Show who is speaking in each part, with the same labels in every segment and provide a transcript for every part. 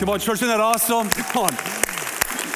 Speaker 1: Come on, church, isn't that awesome? Come on.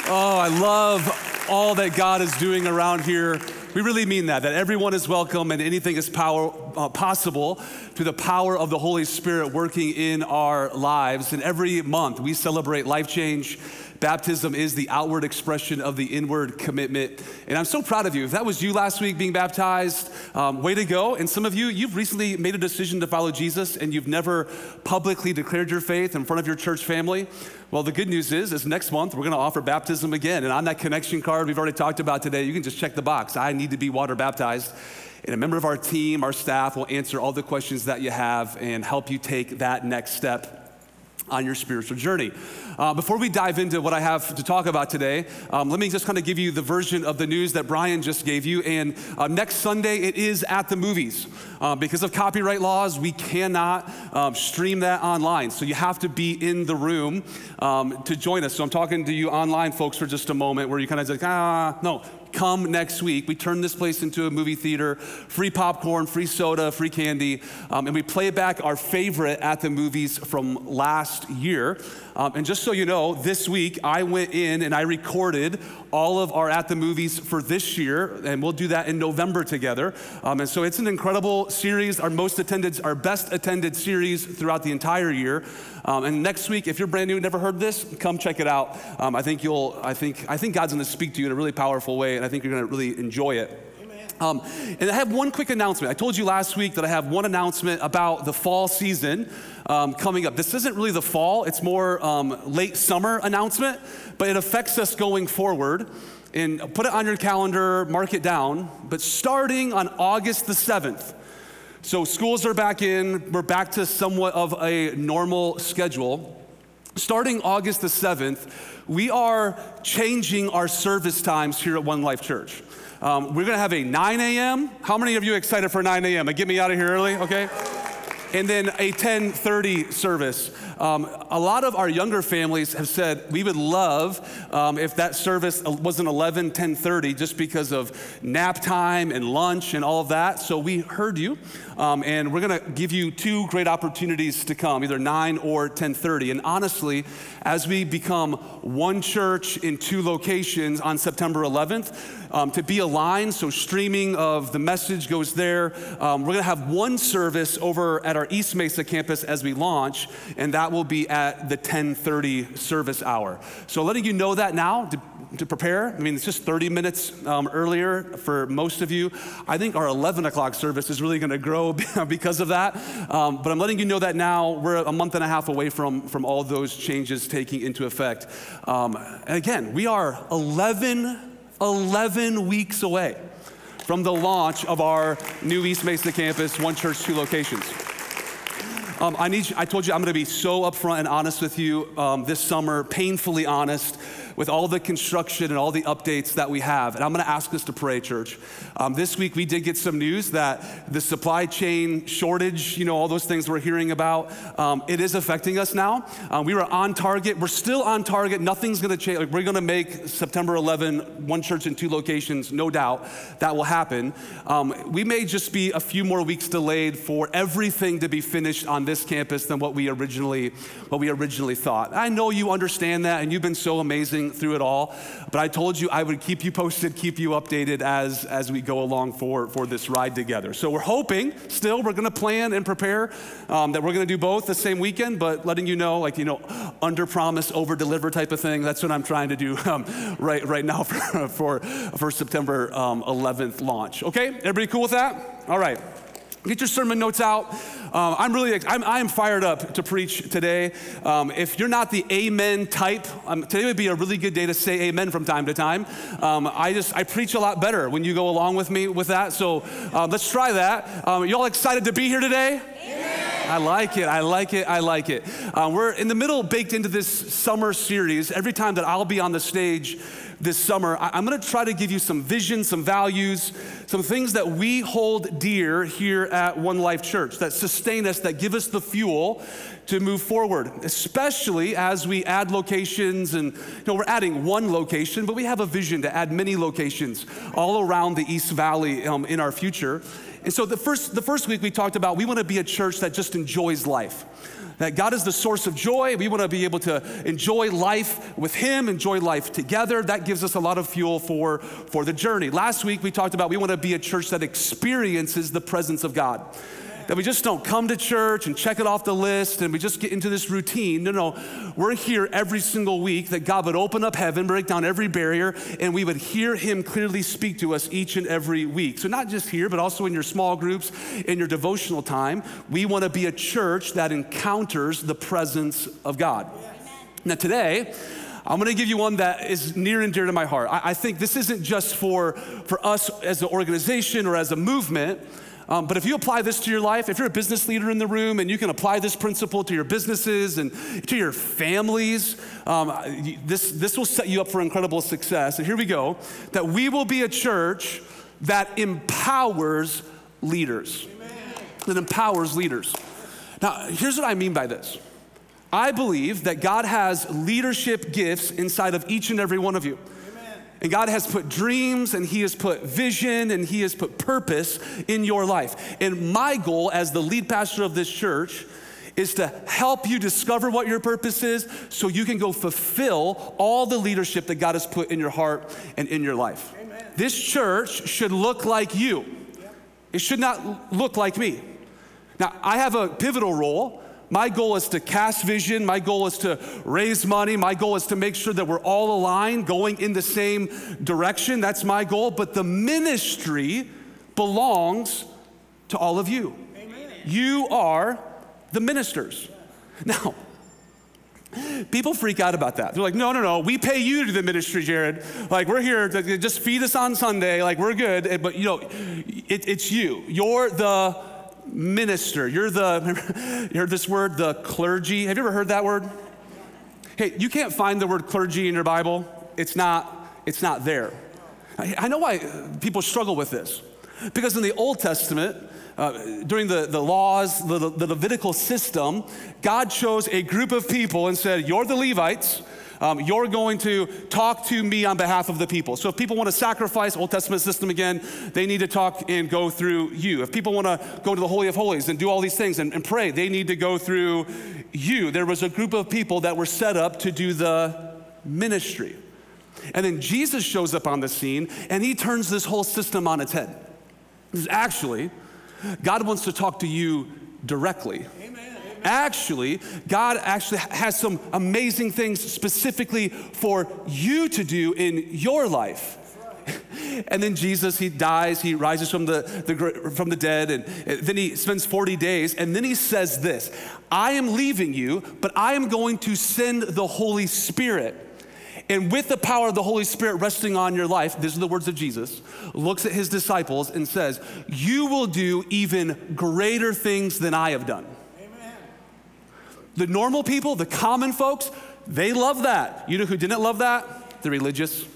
Speaker 1: Oh, I love all that God is doing around here. We really mean that, that everyone is welcome and anything is power, uh, possible through the power of the Holy Spirit working in our lives. And every month we celebrate life change Baptism is the outward expression of the inward commitment. And I'm so proud of you. If that was you last week being baptized, um, way to go. And some of you, you've recently made a decision to follow Jesus and you've never publicly declared your faith in front of your church family. Well, the good news is, is next month we're going to offer baptism again. And on that connection card we've already talked about today, you can just check the box. I need to be water baptized. And a member of our team, our staff, will answer all the questions that you have and help you take that next step on your spiritual journey. Uh, before we dive into what I have to talk about today, um, let me just kind of give you the version of the news that Brian just gave you. And uh, next Sunday, it is at the movies. Uh, because of copyright laws, we cannot um, stream that online. So you have to be in the room um, to join us. So I'm talking to you online folks for just a moment where you kind of like, ah, no, come next week. We turn this place into a movie theater, free popcorn, free soda, free candy, um, and we play back our favorite at the movies from last year. Um, and just so you know, this week I went in and I recorded all of our at the movies for this year, and we'll do that in November together. Um, and so it's an incredible series, our most attended, our best attended series throughout the entire year. Um, and next week, if you're brand new, and never heard this, come check it out. Um, I think you'll, I think, I think God's going to speak to you in a really powerful way, and I think you're going to really enjoy it. Um, and I have one quick announcement. I told you last week that I have one announcement about the fall season um, coming up. This isn't really the fall, it's more um, late summer announcement, but it affects us going forward. And put it on your calendar, mark it down. But starting on August the 7th, so schools are back in, we're back to somewhat of a normal schedule. Starting August the 7th, we are changing our service times here at One Life Church. Um, we're gonna have a 9 a.m. How many of you excited for 9 a.m.? Get me out of here early, okay? And then a 10:30 service. Um, a lot of our younger families have said we would love um, if that service wasn't 11, 10:30, just because of nap time and lunch and all of that. So we heard you, um, and we're going to give you two great opportunities to come, either 9 or 10:30. And honestly, as we become one church in two locations on September 11th, um, to be aligned, so streaming of the message goes there. Um, we're going to have one service over at our East Mesa campus as we launch, and that will be at the 10:30 service hour. So letting you know that now to, to prepare. I mean, it's just 30 minutes um, earlier for most of you. I think our 11 o'clock service is really going to grow because of that. Um, but I'm letting you know that now. We're a month and a half away from from all those changes taking into effect. Um, and again, we are 11 11 weeks away from the launch of our new East Mesa campus, one church, two locations. Um, I, need I told you I'm going to be so upfront and honest with you um, this summer, painfully honest with all the construction and all the updates that we have. And I'm going to ask us to pray, church. Um, this week we did get some news that the supply chain shortage, you know, all those things we're hearing about, um, it is affecting us now. Um, we were on target. We're still on target. Nothing's going to change. Like, we're going to make September 11 one church in two locations, no doubt. That will happen. Um, we may just be a few more weeks delayed for everything to be finished on this campus than what we originally what we originally thought. I know you understand that, and you've been so amazing through it all. But I told you I would keep you posted, keep you updated as, as we go along for, for this ride together. So we're hoping still, we're going to plan and prepare um, that we're going to do both the same weekend, but letting you know, like, you know, under promise, over deliver type of thing. That's what I'm trying to do um, right, right now for, for, for September um, 11th launch. Okay? Everybody cool with that? All right. Get your sermon notes out. Um, I'm really, I'm, I'm fired up to preach today. Um, if you're not the amen type, um, today would be a really good day to say amen from time to time. Um, I just, I preach a lot better when you go along with me with that. So um, let's try that. Um, y'all excited to be here today? I like it. I like it. I like it. We're in the middle, baked into this summer series. Every time that I'll be on the stage, this summer, I'm gonna try to give you some vision, some values, some things that we hold dear here at One Life Church that sustain us, that give us the fuel to move forward, especially as we add locations. And, you know, we're adding one location, but we have a vision to add many locations all around the East Valley um, in our future. And so the first, the first week we talked about we want to be a church that just enjoys life that God is the source of joy. We want to be able to enjoy life with Him, enjoy life together. That gives us a lot of fuel for, for the journey. Last week, we talked about we want to be a church that experiences the presence of God that we just don't come to church and check it off the list and we just get into this routine. No, no. We're here every single week that God would open up heaven, break down every barrier, and we would hear Him clearly speak to us each and every week. So, not just here, but also in your small groups, in your devotional time. We want to be a church that encounters the presence of God. Now, today, I'm going to give you one that is near and dear to my heart. I, I think this isn't just for, for us as an organization or as a movement. Um, but if you apply this to your life, if you're a business leader in the room and you can apply this principle to your businesses and to your families, um, this, this will set you up for incredible success. And here we go that we will be a church that empowers leaders. Amen. That empowers leaders. Now, here's what I mean by this I believe that God has leadership gifts inside of each and every one of you. And God has put dreams and He has put vision and He has put purpose in your life. And my goal as the lead pastor of this church is to help you discover what your purpose is so you can go fulfill all the leadership that God has put in your heart and in your life. Amen. This church should look like you, it should not look like me. Now, I have a pivotal role my goal is to cast vision. My goal is to raise money. My goal is to make sure that we're all aligned, going in the same direction. That's my goal. But the ministry belongs to all of you. Amen. You are the ministers. Now, People freak out about that. They're like, no, no, no, we pay you to do the ministry, Jared. Like, we're here to just feed us on Sunday. Like, we're good. Eh, but, you know, it, it's you. You're the minister. You're the, you heard this word, the clergy. Have you ever heard that word? Hey, you can't find the word clergy in your Bible. It's not, it's not there. I know why people struggle with this. Because in the Old Testament, uh, during the, the laws, the, the Levitical system, God chose a group of people and said, You're the Levites um, you're going to talk to me on behalf of the people. So if people want to sacrifice, Old Testament system again, they need to talk and go through you. If people want to go to the Holy of Holies and do all these things and, and pray, they need to go through you. There was a group of people that were set up to do the ministry. And then Jesus shows up on the scene and he turns this whole system on its head. Actually, God wants to talk to you directly. Actually, God actually has some amazing things specifically for you to do in your life. And then Jesus, he dies, he rises from the, the, from the dead, and then he spends 40 days, and then he says this I am leaving you, but I am going to send the Holy Spirit. And with the power of the Holy Spirit resting on your life, these are the words of Jesus, looks at his disciples and says, You will do even greater things than I have done. The normal people, the common folks, they love that. You know who didn't love that? The religious.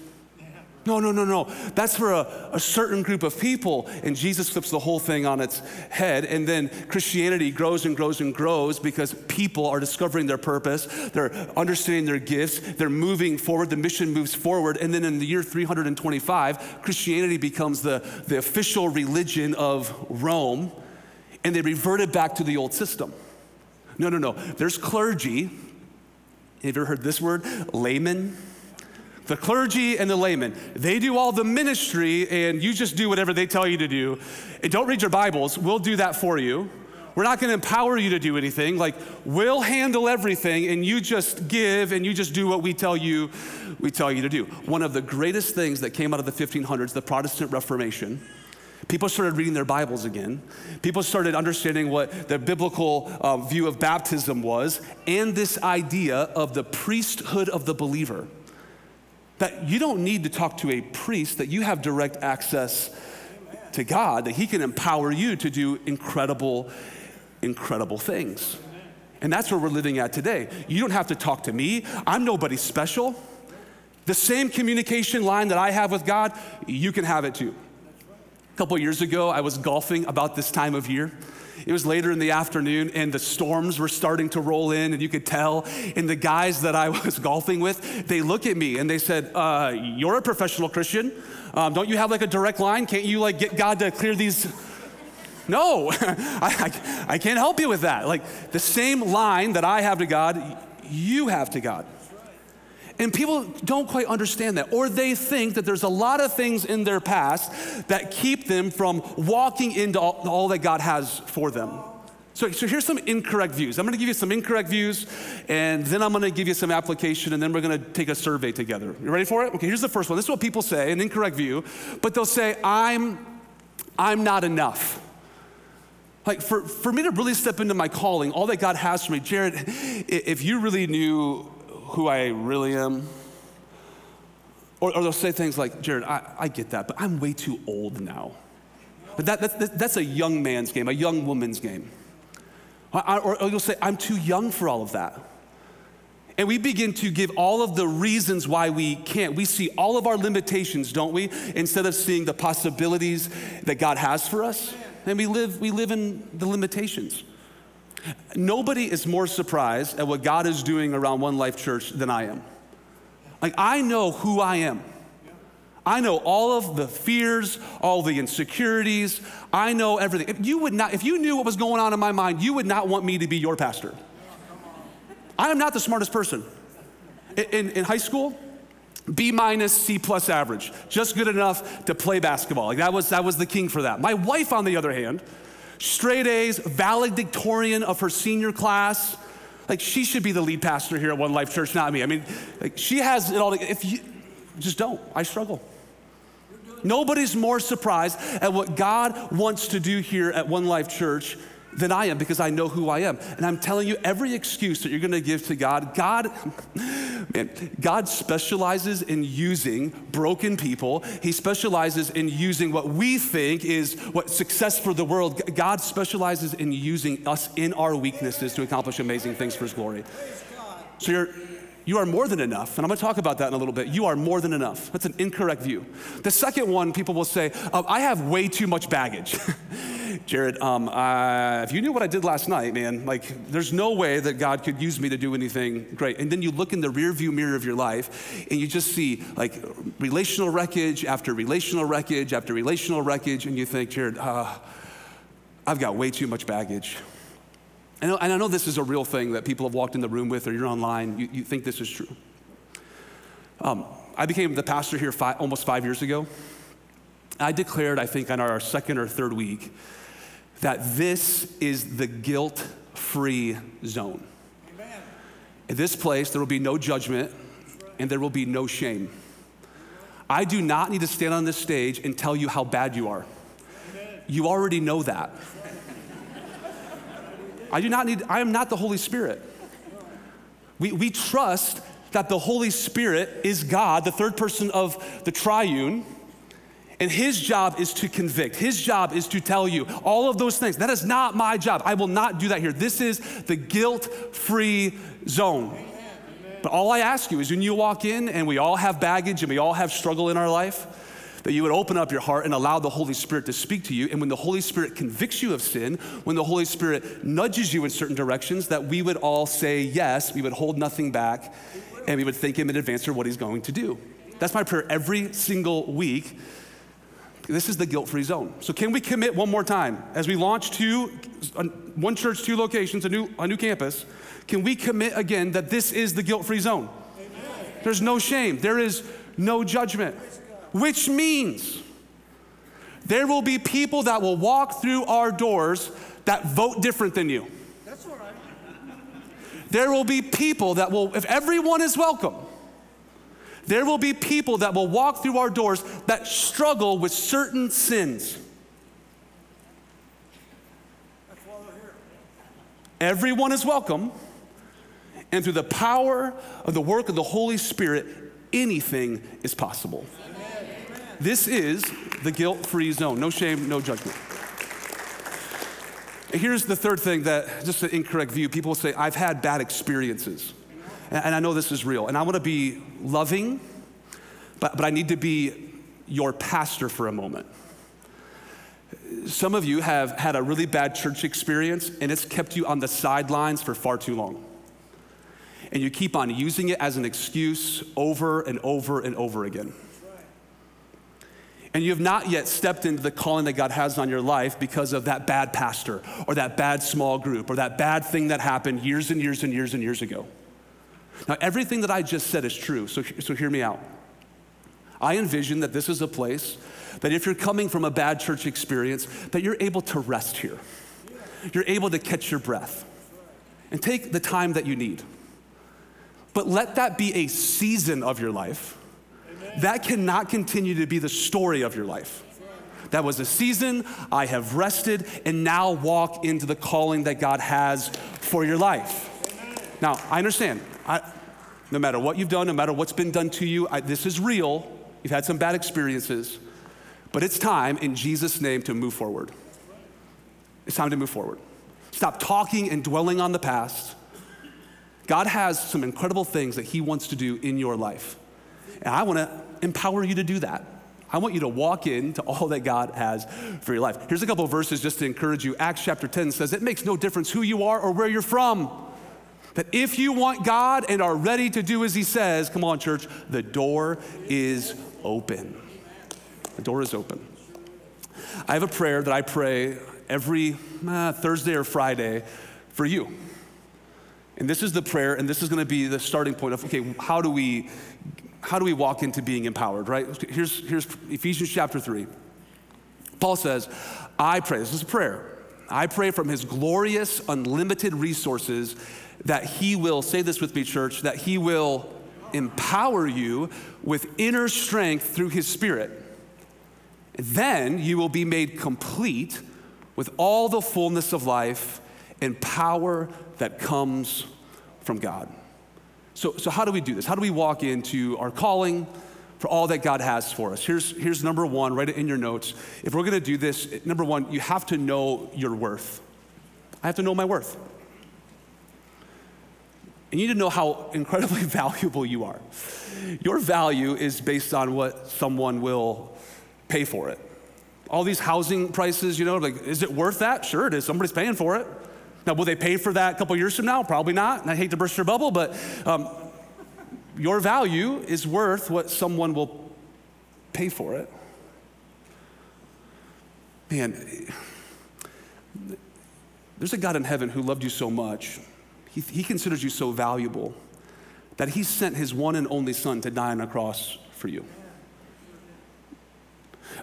Speaker 1: No, no, no, no. That's for a, a, certain group of people. And Jesus flips the whole thing on its head. And then Christianity grows and grows and grows because people are discovering their purpose. They're understanding their gifts. They're moving forward. The mission moves forward. And then in the year 325, Christianity becomes the, the official religion of Rome. And they reverted back to the old system. No, no, no. There's clergy. Have you ever heard this word? Layman. The clergy and the layman, they do all the ministry, and you just do whatever they tell you to do. And don't read your Bibles, we'll do that for you. We're not going to empower you to do anything. Like, we'll handle everything, and you just give and you just do what we tell you, we tell you to do. One of the greatest things that came out of the 1500s, the Protestant Reformation, People started reading their Bibles again. People started understanding what the biblical uh, view of baptism was and this idea of the priesthood of the believer. That you don't need to talk to a priest, that you have direct access to God, that He can empower you to do incredible, incredible things. And that's where we're living at today. You don't have to talk to me, I'm nobody special. The same communication line that I have with God, you can have it too couple years ago, I was golfing about this time of year. It was later in the afternoon, and the storms were starting to roll in, and you could tell. And the guys that I was golfing with, they look at me and they said, uh, "You're a professional Christian. Um, don't you have like a direct line? Can't you like get God to clear these?" No, I, I, I can't help you with that. Like the same line that I have to God, you have to God. And people don't quite understand that, or they think that there's a lot of things in their past that keep them from walking into all, all that God has for them. So, so here's some incorrect views. I'm gonna give you some incorrect views, and then I'm gonna give you some application, and then we're gonna take a survey together. You ready for it? Okay, here's the first one. This is what people say, an incorrect view, but they'll say, I'm, I'm not enough. Like for, for me to really step into my calling, all that God has for me, Jared, if you really knew who I really am. Or, or they'll say things like, Jared, I, I get that, but I'm way too old now. But that, that, that's a young man's game, a young woman's game. Or, or you'll say, I'm too young for all of that. And we begin to give all of the reasons why we can't. We see all of our limitations, don't we? Instead of seeing the possibilities that God has for us. And we live, we live in the limitations. Nobody is more surprised at what God is doing around One Life Church than I am. Like, I know who I am. I know all of the fears, all the insecurities. I know everything. If you would not, if you knew what was going on in my mind, you would not want me to be your pastor. I am not the smartest person. In, in, high school, B minus, C plus average, just good enough to play basketball. Like that was that was the king for that. My wife, on the other hand, straight A's, valedictorian of her senior class. Like she should be the lead pastor here at One Life Church, not me. I mean, like she has it all. If you just don't, I struggle. Nobody's more surprised at what God wants to do here at One Life Church than I am because I know who I am. And I'm telling you, every excuse that you're gonna give to God, God, man, God specializes in using broken people. He specializes in using what we think is what success for the world. God specializes in using us in our weaknesses to accomplish amazing things for His glory. So you're you are more than enough. And I'm gonna talk about that in a little bit. You are more than enough. That's an incorrect view. The second one, people will say, oh, I have way too much baggage. Jared, um, uh, if you knew what I did last night, man, like there's no way that God could use me to do anything great. And then you look in the rearview mirror of your life and you just see like relational wreckage after relational wreckage after relational wreckage, and you think, Jared, uh, I've got way too much baggage. And I know this is a real thing that people have walked in the room with, or you're online, you, you think this is true. Um, I became the pastor here five, almost five years ago. I declared, I think, on our second or third week, that this is the guilt free zone. Amen. In this place, there will be no judgment and there will be no shame. I do not need to stand on this stage and tell you how bad you are. Amen. You already know that. I do not need, I am not the Holy Spirit. We, we trust that the Holy Spirit is God, the third person of the triune, and his job is to convict. His job is to tell you all of those things. That is not my job. I will not do that here. This is the guilt free zone. But all I ask you is when you walk in and we all have baggage and we all have struggle in our life, that you would open up your heart and allow the Holy Spirit to speak to you. And when the Holy Spirit convicts you of sin, when the Holy Spirit nudges you in certain directions, that we would all say yes, we would hold nothing back, and we would thank Him in advance for what He's going to do. That's my prayer every single week. This is the guilt free zone. So, can we commit one more time as we launch two, uh, one church, two locations, a new, a new campus? Can we commit again that this is the guilt free zone? Amen. There's no shame, there is no judgment which means there will be people that will walk through our doors that vote different than you. That's all right. There will be people that will, if everyone is welcome, there will be people that will walk through our doors that struggle with certain sins. I follow here everyone is welcome, and through the power of the work of the Holy Spirit, anything is possible. This is the guilt free zone. No shame, no judgment. Here's the third thing that, just an incorrect view, people say, I've had bad experiences. And I know this is real. And I want to be loving, but, but I need to be your pastor for a moment. Some of you have had a really bad church experience, and it's kept you on the sidelines for far too long. And you keep on using it as an excuse over and over and over again. And you have not yet stepped into the calling that God has on your life because of that bad pastor or that bad small group or that bad thing that happened years and years and years and years ago. Now, everything that I just said is true, so, so hear me out. I envision that this is a place that if you're coming from a bad church experience, that you're able to rest here. You're able to catch your breath and take the time that you need. But let that be a season of your life. That cannot continue to be the story of your life. That was a season, I have rested, and now walk into the calling that God has for your life. Now, I understand. I, no matter what you've done, no matter what's been done to you, I, this is real. You've had some bad experiences. But it's time, in Jesus' name, to move forward. It's time to move forward. Stop talking and dwelling on the past. God has some incredible things that He wants to do in your life. And I want to empower you to do that. I want you to walk into all that God has for your life. Here's a couple verses just to encourage you. Acts chapter 10 says, It makes no difference who you are or where you're from. That if you want God and are ready to do as He says, come on, church, the door is open. The door is open. I have a prayer that I pray every uh, Thursday or Friday for you. And this is the prayer, and this is going to be the starting point of okay, how do we how do we walk into being empowered, right? Here's, here's Ephesians chapter 3. Paul says, I pray, this is a prayer. I pray from his glorious, unlimited resources that he will, say this with me, church, that he will empower you with inner strength through his spirit then you will be made complete with all the fullness of life and power that comes from God. So, so how do we do this? How do we walk into our calling for all that God has for us? Here's, here's number one, write it in your notes. If we're gonna do this, number one, you have to know your worth. I have to know my worth. And you need to know how incredibly valuable you are. Your value is based on what someone will pay for it. All these housing prices, you know, like, is it worth that? Sure it is. Somebody's paying for it. Now, will they pay for that a couple years from now? Probably not. And I hate to burst your bubble, but um, your value is worth what someone will pay for it. Man, there's a God in heaven who loved you so much, he, he considers you so valuable that he sent his one and only son to die on a cross for you.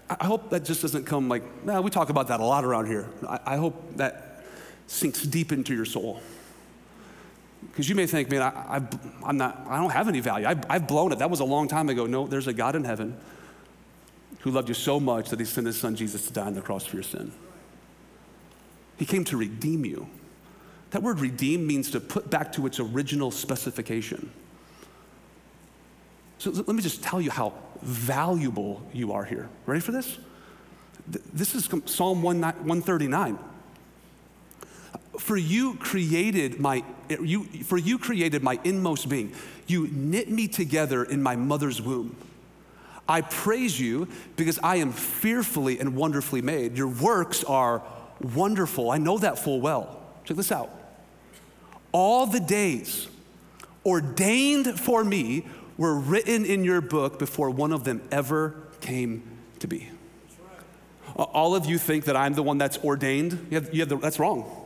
Speaker 1: I hope that just doesn't come like, nah, we talk about that a lot around here. I, I hope that sinks deep into your soul. Because you may think, man, I, I, am not, I don't have any value. I, I've blown it. That was a long time ago. No, there's a God in heaven who loved you so much that he sent his son Jesus to die on the cross for your sin. He came to redeem you. That word redeem means to put back to its original specification. So let me just tell you how valuable you are here. Ready for this? This is Psalm 139. For you created my you for you created my inmost being. You knit me together in my mother's womb. I praise you because I am fearfully and wonderfully made. Your works are wonderful. I know that full well. Check this out. All the days ordained for me were written in your book before one of them ever came to be. All of you think that I'm the one that's ordained. You have, you have the, that's wrong.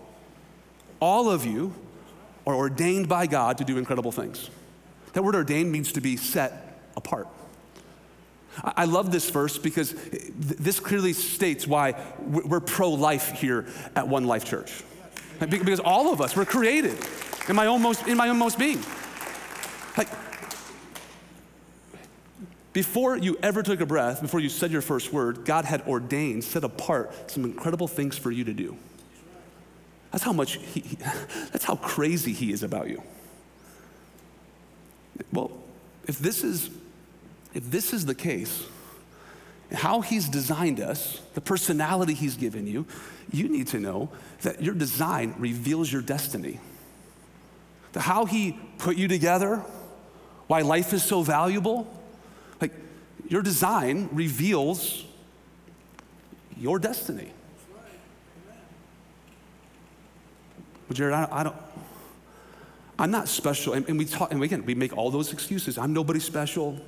Speaker 1: All of you are ordained by God to do incredible things. That word ordained means to be set apart. I love this verse because this clearly states why we're pro life here at One Life Church. Because all of us were created in my own most, in my own most being. Like, before you ever took a breath, before you said your first word, God had ordained, set apart some incredible things for you to do. That's how much he, that's how crazy he is about you. Well, if this is if this is the case, how he's designed us, the personality he's given you, you need to know that your design reveals your destiny. The how he put you together, why life is so valuable, like your design reveals your destiny. But Jared, I, I don't. I'm not special, and, and we talk, and again, we make all those excuses. I'm nobody special.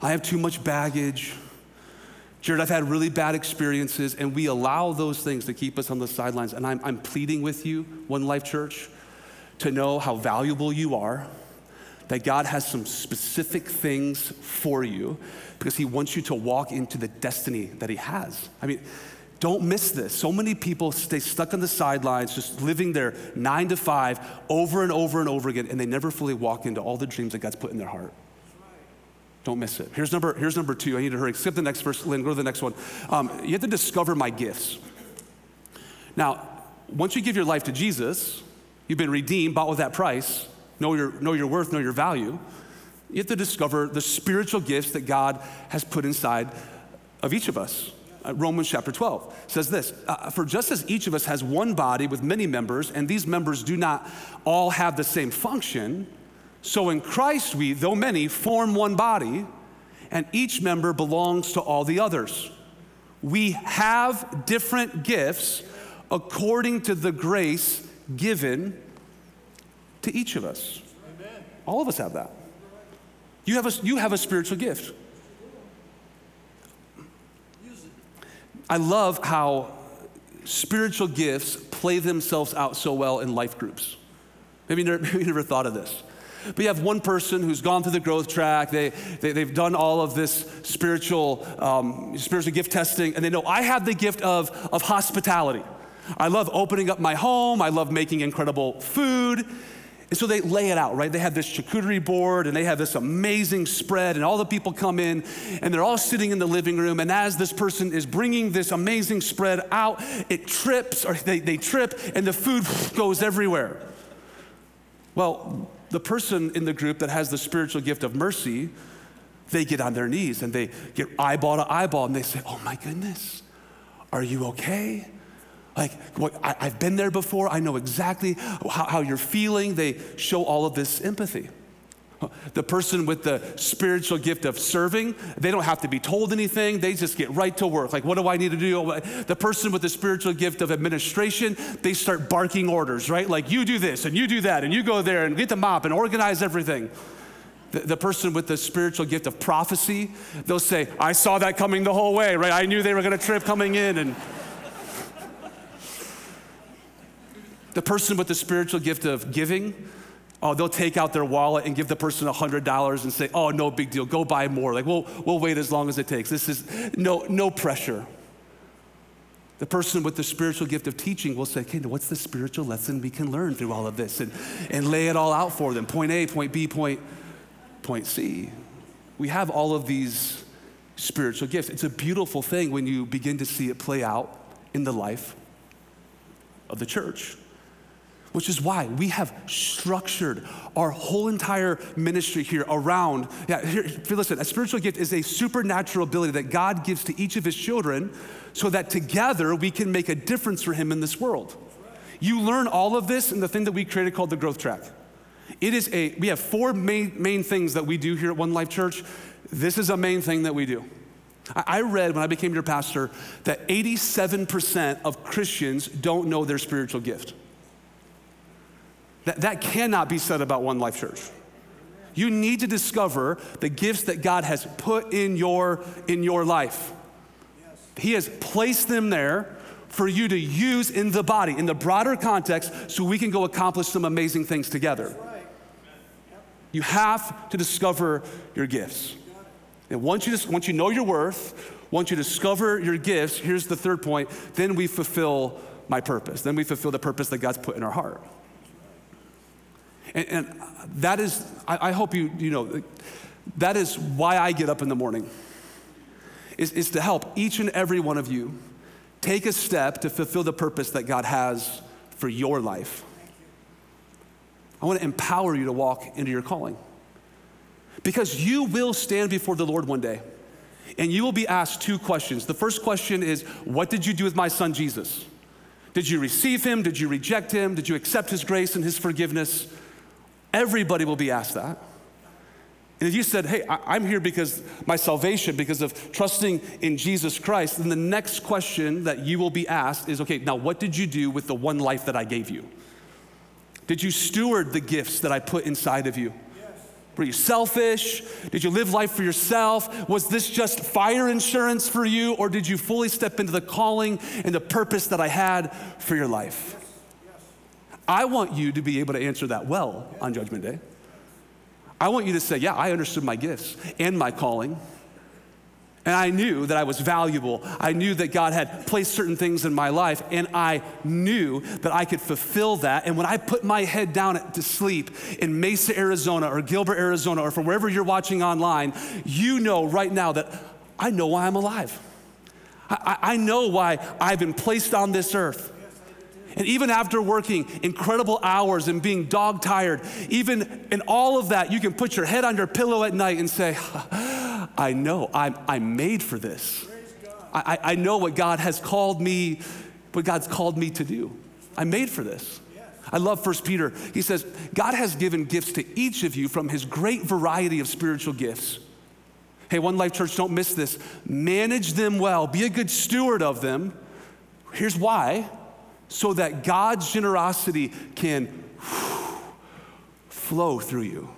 Speaker 1: I have too much baggage. Jared, I've had really bad experiences, and we allow those things to keep us on the sidelines. And I'm, I'm pleading with you, One Life Church, to know how valuable you are, that God has some specific things for you because He wants you to walk into the destiny that He has. I mean, don't miss this. So many people stay stuck on the sidelines, just living their nine to five over and over and over again, and they never fully walk into all the dreams that God's put in their heart. Don't miss it. Here's number, here's number two. I need to hurry. Skip the next verse, Lynn, go to the next one. Um, you have to discover my gifts. Now, once you give your life to Jesus, you've been redeemed, bought with that price, know your, know your worth, know your value. You have to discover the spiritual gifts that God has put inside of each of us. Uh, Romans chapter 12 says this uh, For just as each of us has one body with many members, and these members do not all have the same function, so in Christ, we, though many, form one body, and each member belongs to all the others. We have different gifts according to the grace given to each of us. Amen. All of us have that. You have a, you have a spiritual gift. I love how spiritual gifts play themselves out so well in life groups. Maybe you never, maybe you never thought of this. But you have one person who's gone through the growth track, they, they, have done all of this spiritual, um, spiritual gift testing, and they know I have the gift of, of hospitality. I love opening up my home, I love making incredible food. And so they lay it out, right? They have this charcuterie board and they have this amazing spread, and all the people come in and they're all sitting in the living room. And as this person is bringing this amazing spread out, it trips or they, they trip and the food goes everywhere. Well, the person in the group that has the spiritual gift of mercy, they get on their knees and they get eyeball to eyeball and they say, Oh my goodness, are you okay? Like, what, I, have been there before. I know exactly how, how you're feeling. They show all of this empathy. The person with the spiritual gift of serving, they don't have to be told anything. They just get right to work. Like, what do I need to do? The person with the spiritual gift of administration, they start barking orders, right? Like, you do this and you do that and you go there and get the mop and organize everything. The, the person with the spiritual gift of prophecy, they'll say, I saw that coming the whole way, right? I knew they were going to trip coming in and. The person with the spiritual gift of giving, Oh, they'll take out their wallet and give the person $100 and say, oh, no big deal, go buy more. Like, we'll, we'll wait as long as it takes. This is no, no pressure. The person with the spiritual gift of teaching will say, okay, what's the spiritual lesson we can learn through all of this? And, and lay it all out for them. Point A, point B, point, point C. We have all of these spiritual gifts. It's a beautiful thing when you begin to see it play out in the life of the church which is why we have structured our whole entire ministry here around. Yeah, here, listen, a spiritual gift is a supernatural ability that God gives to each of his children so that together we can make a difference for him in this world. You learn all of this in the thing that we created called the growth track. It is a, we have four main, main things that we do here at One Life Church. This is a main thing that we do. I read when I became your pastor that 87% of Christians don't know their spiritual gift. That, that cannot be said about One Life Church. You need to discover the gifts that God has put in your, in your life. He has placed them there for you to use in the body, in the broader context, so we can go accomplish some amazing things together. You have to discover your gifts. And once you, once you know your worth, once you discover your gifts, here's the third point, then we fulfill my purpose. Then we fulfill the purpose that God's put in our heart. And, and that is, I, I, hope you, you know, that is why I get up in the morning, is, is to help each and every one of you take a step to fulfill the purpose that God has for your life. I want to empower you to walk into your calling. Because you will stand before the Lord one day and you will be asked two questions. The first question is, What did you do with my son Jesus? Did you receive him? Did you reject him? Did you accept his grace and his forgiveness? Everybody will be asked that. And if you said, hey, I, am here because my salvation, because of trusting in Jesus Christ, then the next question that you will be asked is, okay, now what did you do with the one life that I gave you? Did you steward the gifts that I put inside of you? Were you selfish? Did you live life for yourself? Was this just fire insurance for you? Or did you fully step into the calling and the purpose that I had for your life? I want you to be able to answer that well on Judgment Day. I want you to say, Yeah, I understood my gifts and my calling. And I knew that I was valuable. I knew that God had placed certain things in my life, and I knew that I could fulfill that. And when I put my head down to sleep in Mesa, Arizona, or Gilbert, Arizona, or from wherever you're watching online, you know right now that I know why I'm alive. I, I know why I've been placed on this earth. And even after working incredible hours and being dog tired, even in all of that, you can put your head on your pillow at night and say, I know I'm, I'm made for this. I, I know what God has called me, what God's called me to do. I'm made for this. I love 1 Peter. He says, God has given gifts to each of you from his great variety of spiritual gifts. Hey, One Life Church, don't miss this. Manage them well, be a good steward of them. Here's why so that God's generosity can flow through you.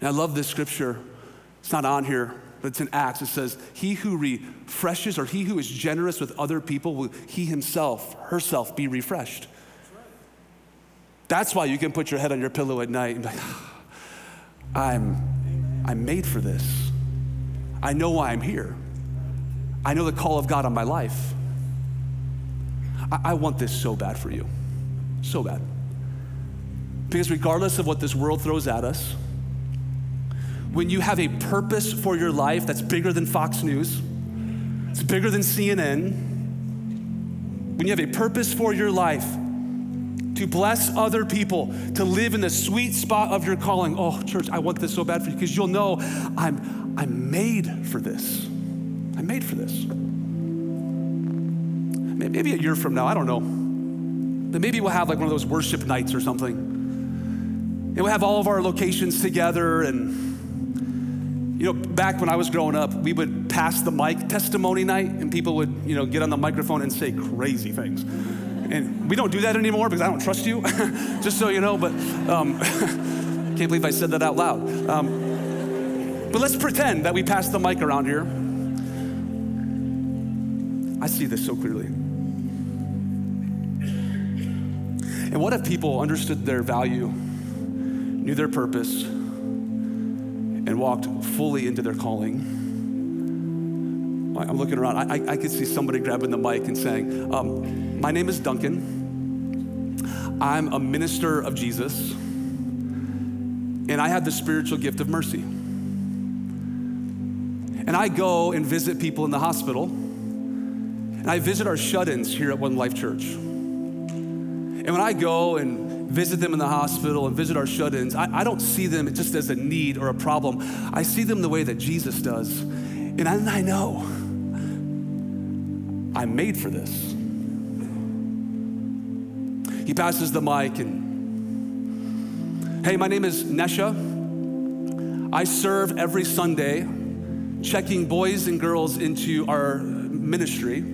Speaker 1: And I love this scripture. It's not on here, but it's in Acts. It says, He who refreshes or he who is generous with other people, will he himself, herself, be refreshed. That's why you can put your head on your pillow at night and be like, ah, I'm, I'm made for this. I know why I'm here. I know the call of God on my life. I, I want this so bad for you. So bad. Because regardless of what this world throws at us, when you have a purpose for your life that's bigger than Fox News, it's bigger than CNN, when you have a purpose for your life to bless other people, to live in the sweet spot of your calling, oh, church, I want this so bad for you because you'll know I'm, I'm made for this. I'm made for this. Maybe a year from now, I don't know. Then maybe we'll have like one of those worship nights or something. And we'll have all of our locations together and you know, back when I was growing up, we would pass the mic testimony night, and people would, you know, get on the microphone and say crazy things. And we don't do that anymore because I don't trust you, just so you know. But um, can't believe I said that out loud. Um, but let's pretend that we pass the mic around here. I see this so clearly. And what if people understood their value, knew their purpose, and walked fully into their calling. I'm looking around. I, I, I could see somebody grabbing the mic and saying, um, My name is Duncan. I'm a minister of Jesus, and I have the spiritual gift of mercy. And I go and visit people in the hospital, and I visit our shut ins here at One Life Church. And when I go and visit them in the hospital and visit our shut ins, I, I, don't see them just as a need or a problem. I see them the way that Jesus does. And I, and I know I'm made for this. He passes the mic and, hey, my name is Nesha. I serve every Sunday checking boys and girls into our ministry.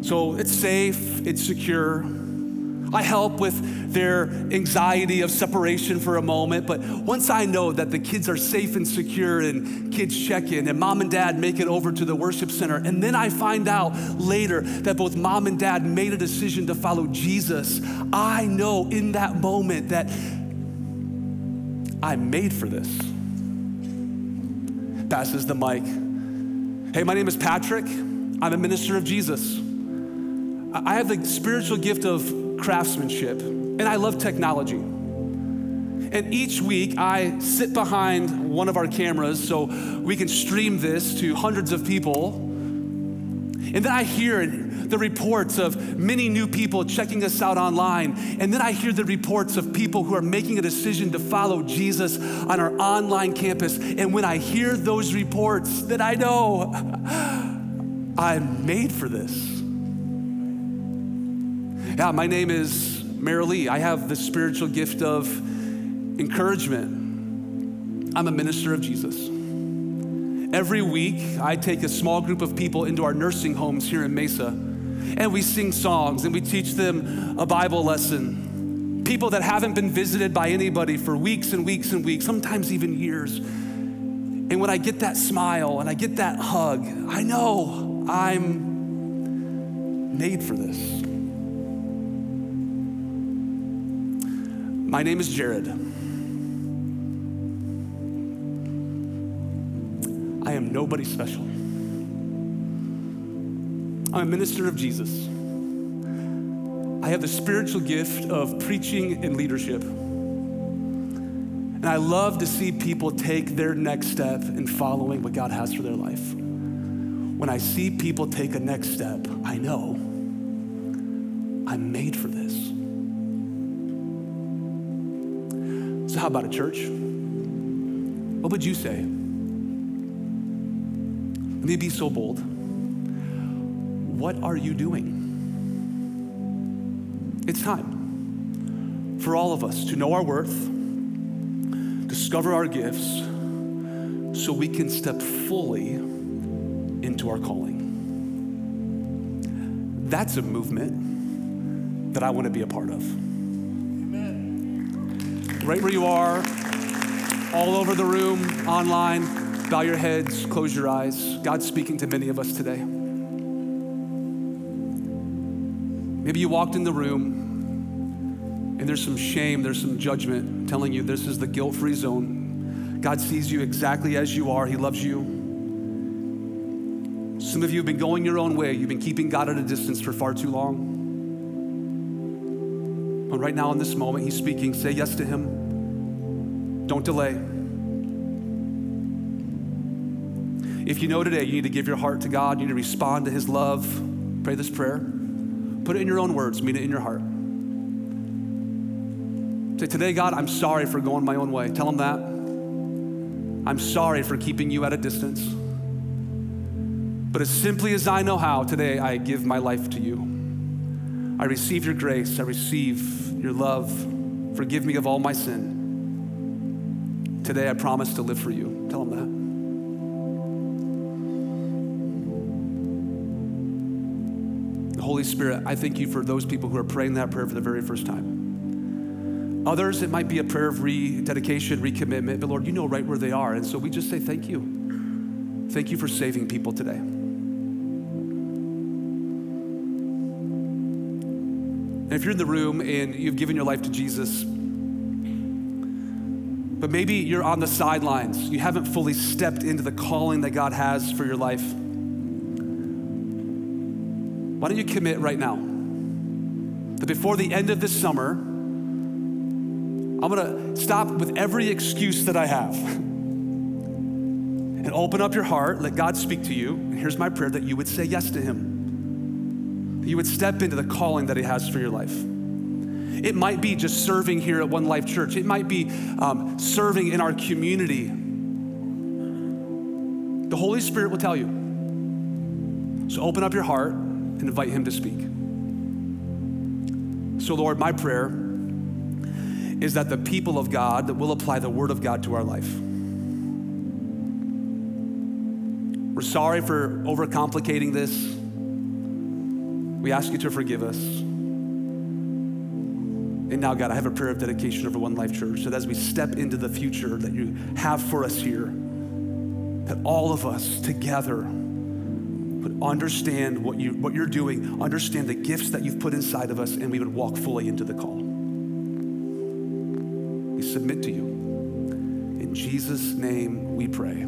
Speaker 1: So it's safe, it's secure. I help with their anxiety of separation for a moment, but once I know that the kids are safe and secure and kids check in and mom and dad make it over to the worship center, and then I find out later that both mom and dad made a decision to follow Jesus, I know in that moment that I'm made for this. Passes the mic. Hey, my name is Patrick. I'm a minister of Jesus. I have the spiritual gift of craftsmanship, and I love technology. And each week I sit behind one of our cameras so we can stream this to hundreds of people. And then I hear the reports of many new people checking us out online. And then I hear the reports of people who are making a decision to follow Jesus on our online campus. And when I hear those reports, then I know I'm made for this. Yeah, my name is Marilee. I have the spiritual gift of encouragement. I'm a minister of Jesus. Every week, I take a small group of people into our nursing homes here in Mesa, and we sing songs and we teach them a Bible lesson. people that haven't been visited by anybody for weeks and weeks and weeks, sometimes even years. And when I get that smile and I get that hug, I know I'm made for this. My name is Jared. I am nobody special. I'm a minister of Jesus. I have the spiritual gift of preaching and leadership. And I love to see people take their next step in following what God has for their life. When I see people take a next step, I know I'm made for this. How about a church? What would you say? Let me be so bold. What are you doing? It's time for all of us to know our worth, discover our gifts, so we can step fully into our calling. That's a movement that I want to be a part of. Right where you are, all over the room, online, bow your heads, close your eyes. God's speaking to many of us today. Maybe you walked in the room and there's some shame, there's some judgment telling you this is the guilt free zone. God sees you exactly as you are, He loves you. Some of you have been going your own way, you've been keeping God at a distance for far too long. But right now, in this moment, He's speaking. Say yes to Him. Don't delay. If you know today you need to give your heart to God, you need to respond to His love, pray this prayer. Put it in your own words, mean it in your heart. Say, Today, God, I'm sorry for going my own way. Tell Him that. I'm sorry for keeping you at a distance. But as simply as I know how, today I give my life to you. I receive your grace, I receive your love. Forgive me of all my sin. Today I promise to live for you. Tell Him that. Holy Spirit, I thank you for those people who are praying that prayer for the very first time. Others, it might be a prayer of rededication, recommitment, but Lord, you know right where they are. And so we just say thank you. Thank you for saving people today. And if you're in the room and you've given your life to Jesus, but maybe you're on the sidelines, you haven't fully stepped into the calling that God has for your life. Why don't you commit right now that before the end of this summer, I'm gonna stop with every excuse that I have and open up your heart, let God speak to you. And here's my prayer that you would say yes to Him, you would step into the calling that He has for your life. It might be just serving here at One Life Church, it might be um, serving in our community. The Holy Spirit will tell you. So open up your heart and invite Him to speak. So, Lord, my prayer is that the people of God that will apply the Word of God to our life. We're sorry for overcomplicating this. We ask you to forgive us. And now, God, I have a prayer of dedication over One Life Church that as we step into the future that you have for us here, that all of us together would understand what, you, what you're doing, understand the gifts that you've put inside of us, and we would walk fully into the call. We submit to you. In Jesus' name we pray.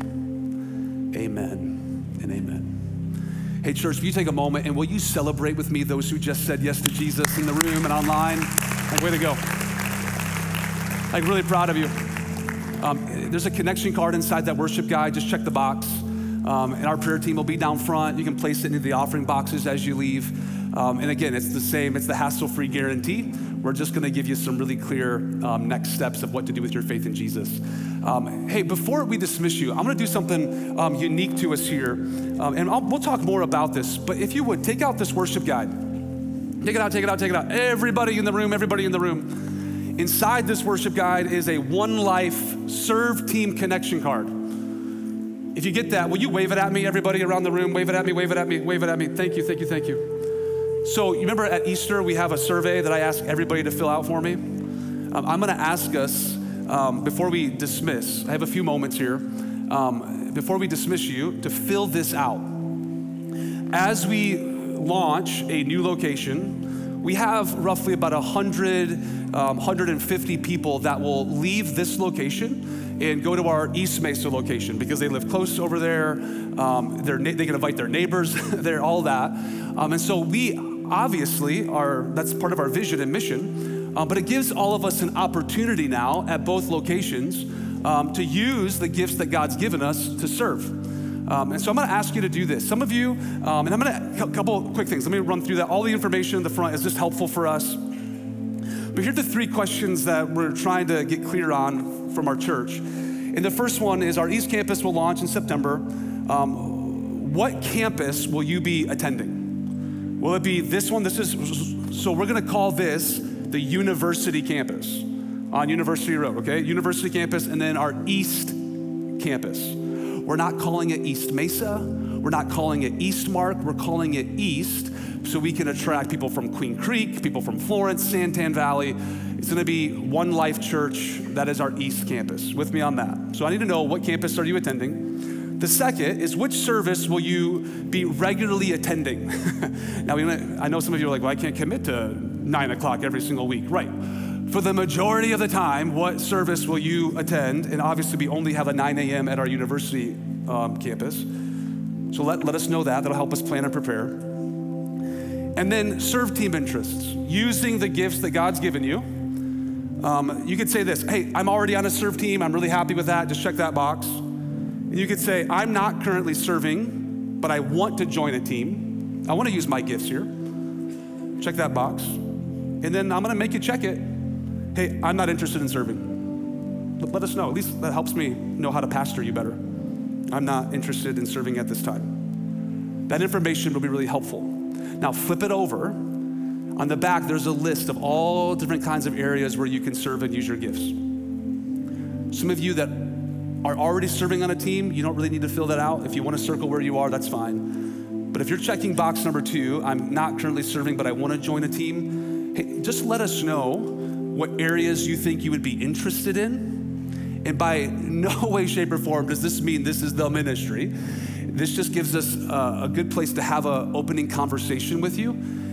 Speaker 1: Amen and amen. Hey, church, if you take a moment and will you celebrate with me those who just said yes to Jesus in the room and online? Like, way to go. Like, really proud of you. Um, there's a connection card inside that worship guide. Just check the box. Um, and our prayer team will be down front. You can place it into the offering boxes as you leave. Um, and again, it's the same, it's the hassle free guarantee. We're just gonna give you some really clear um, next steps of what to do with your faith in Jesus. Um, hey, before we dismiss you, I'm gonna do something um, unique to us here. Um, and I'll, we'll talk more about this, but if you would, take out this worship guide. Take it out, take it out, take it out. Everybody in the room, everybody in the room. Inside this worship guide is a One Life Serve Team Connection card. If you get that, will you wave it at me, everybody around the room? Wave it at me, wave it at me, wave it at me. Thank you, thank you, thank you. So, you remember at Easter, we have a survey that I ask everybody to fill out for me? um, I'm going to ask us um, before we dismiss, I have a few moments here, um, before we dismiss you, to fill this out. As we launch a new location, we have roughly about 100, um, 150 people that will leave this location and go to our East Mesa location because they live close over there. Um, they can invite their neighbors there, all that. Um, and so we obviously our, that's part of our vision and mission, um, but it gives all of us an opportunity now at both locations um, to use the gifts that God's given us to serve. Um, and so I'm going to ask you to do this. Some of you, um, and I'm going to, a couple quick things. Let me run through that. All the information in the front is just helpful for us. But here are the three questions that we're trying to get clear on from our church. And the first one is our East Campus will launch in September. Um, what campus will you be attending? Will it be this one? This is, so we're to call this the University Campus on University Road, okay? University Campus, and then our East Campus. We're not calling it East Mesa. We're not calling it Eastmark. We're calling it East so we can attract people from Queen Creek, people from Florence, Santan Valley. It's to be One Life Church. That is our East Campus. With me on that. So I need to know what campus are you attending? The second is which service will you be regularly attending? now, I know some of you are like, well, I can't commit to nine o'clock every single week. Right. For the majority of the time, what service will you attend? And obviously, we only have a 9 a.m. at our university um, campus. So let, let us know that. That'll help us plan and prepare. And then serve team interests, using the gifts that God's given you. Um, you could say this Hey, I'm already on a serve team. I'm really happy with that. Just check that box. You could say, I'm not currently serving, but I want to join a team. I want to use my gifts here. Check that box. And then I'm going to make you check it hey, I'm not interested in serving. Let, let us know. At least that helps me know how to pastor you better. I'm not interested in serving at this time. That information will be really helpful. Now, flip it over. On the back, there's a list of all different kinds of areas where you can serve and use your gifts. Some of you that are already serving on a team, you don't really need to fill that out. If you want to circle where you are, that's fine. But if you're checking box number two, I'm not currently serving, but I want to join a team, hey, just let us know what areas you think you would be interested in. And by no way, shape, or form does this mean this is the ministry. This just gives us a, a good place to have an opening conversation with you.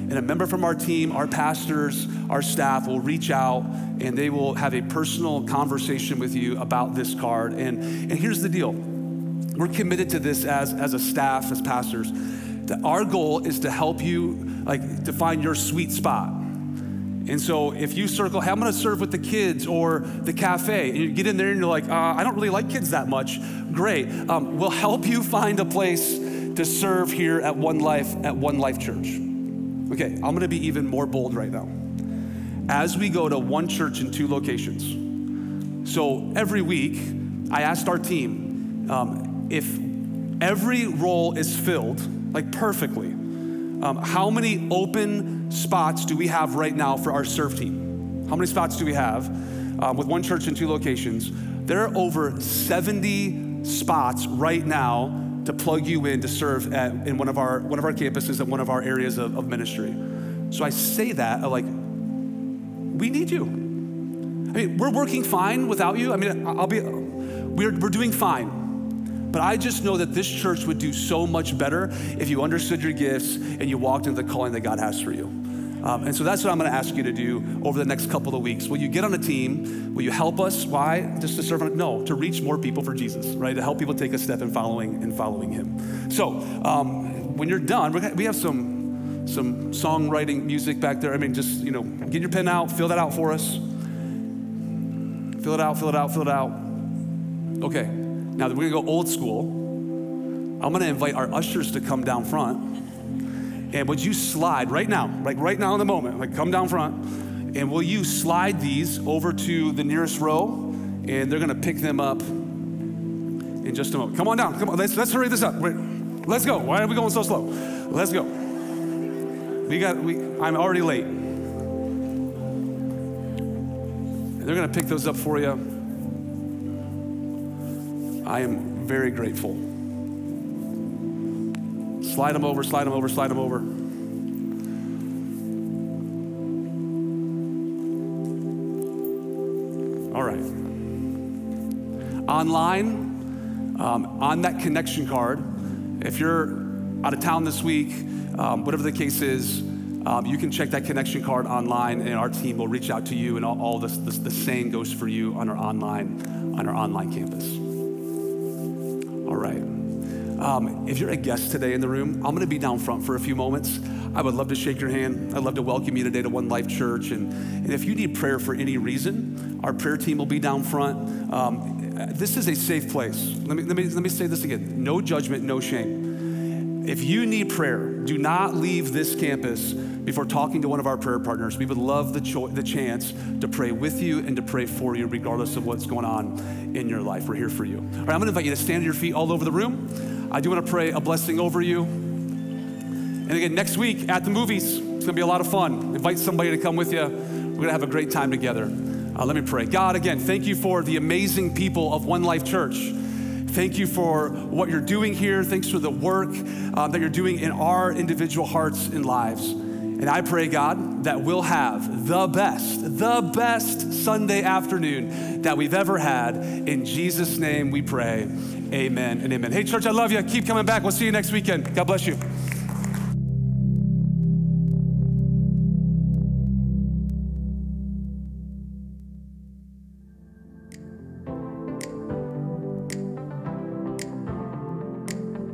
Speaker 1: And a member from our team, our pastors, our staff will reach out and they will have a personal conversation with you about this card. And, and here's the deal we're committed to this as, as a staff, as pastors. That our goal is to help you, like, to find your sweet spot and so if you circle, hey, I'm gonna serve with the kids or the cafe, and you get in there and you're like, uh, I don't really like kids that much, great. Um, we'll help you find a place to serve here at One Life, at One Life Church. Okay, I'm gonna be even more bold right now. As we go to one church in two locations, so every week, I asked our team um, if every role is filled, like perfectly, um, how many open spots do we have right now for our serve team? How many spots do we have um, with one church in two locations? There are over 70 spots right now to plug you in to serve at, in one of our one of our campuses at one of our areas of, of ministry. So I say that like, we need you. I mean, we're working fine without you. I mean, I'll be, we're, we're doing fine. But I just know that this church would do so much better if you understood your gifts and you walked into the calling that God has for you. Um, and so that's what I'm going to ask you to do over the next couple of weeks. Will you get on a team? Will you help us? Why? Just to serve? No, to reach more people for Jesus, right? To help people take a step in following and following Him. So um, when you're done, we have some some songwriting music back there. I mean, just you know, get your pen out, fill that out for us. Fill it out, fill it out, fill it out. Okay. Now, we're gonna go old school. I'm gonna invite our ushers to come down front. And would you slide right now, like right now in the moment, like come down front, and will you slide these over to the nearest row? And they're gonna pick them up in just a moment. Come on down, come on, let's, let's hurry this up. Wait, let's go. Why are we going so slow? Let's go. We got, we, I'm already late. They're gonna pick those up for you. I am very grateful. Slide them over, slide them over, slide them over. All right. Online, um, on that connection card, if you're out of town this week, um, whatever the case is, um, you can check that connection card online, and our team will reach out to you. And all, all this, this, the same goes for you on our online, on our online campus. All right. Um, if you're a guest today in the room, I'm going to be down front for a few moments. I would love to shake your hand. I'd love to welcome you today to One Life Church. And, and if you need prayer for any reason, our prayer team will be down front. Um, this is a safe place. Let me, let, me, let me say this again no judgment, no shame. If you need prayer, do not leave this campus before talking to one of our prayer partners. We would love the, cho- the chance to pray with you and to pray for you, regardless of what's going on in your life. We're here for you. All right, I'm going to invite you to stand to your feet all over the room. I do want to pray a blessing over you. And again, next week at the movies, it's going to be a lot of fun. Invite somebody to come with you. We're going to have a great time together. Uh, let me pray. God, again, thank you for the amazing people of One Life Church. Thank you for what you're doing here. Thanks for the work um, that you're doing in our individual hearts and lives. And I pray, God, that we'll have the best, the best Sunday afternoon that we've ever had. In Jesus' name we pray. Amen and amen. Hey, church, I love you. Keep coming back. We'll see you next weekend. God bless you.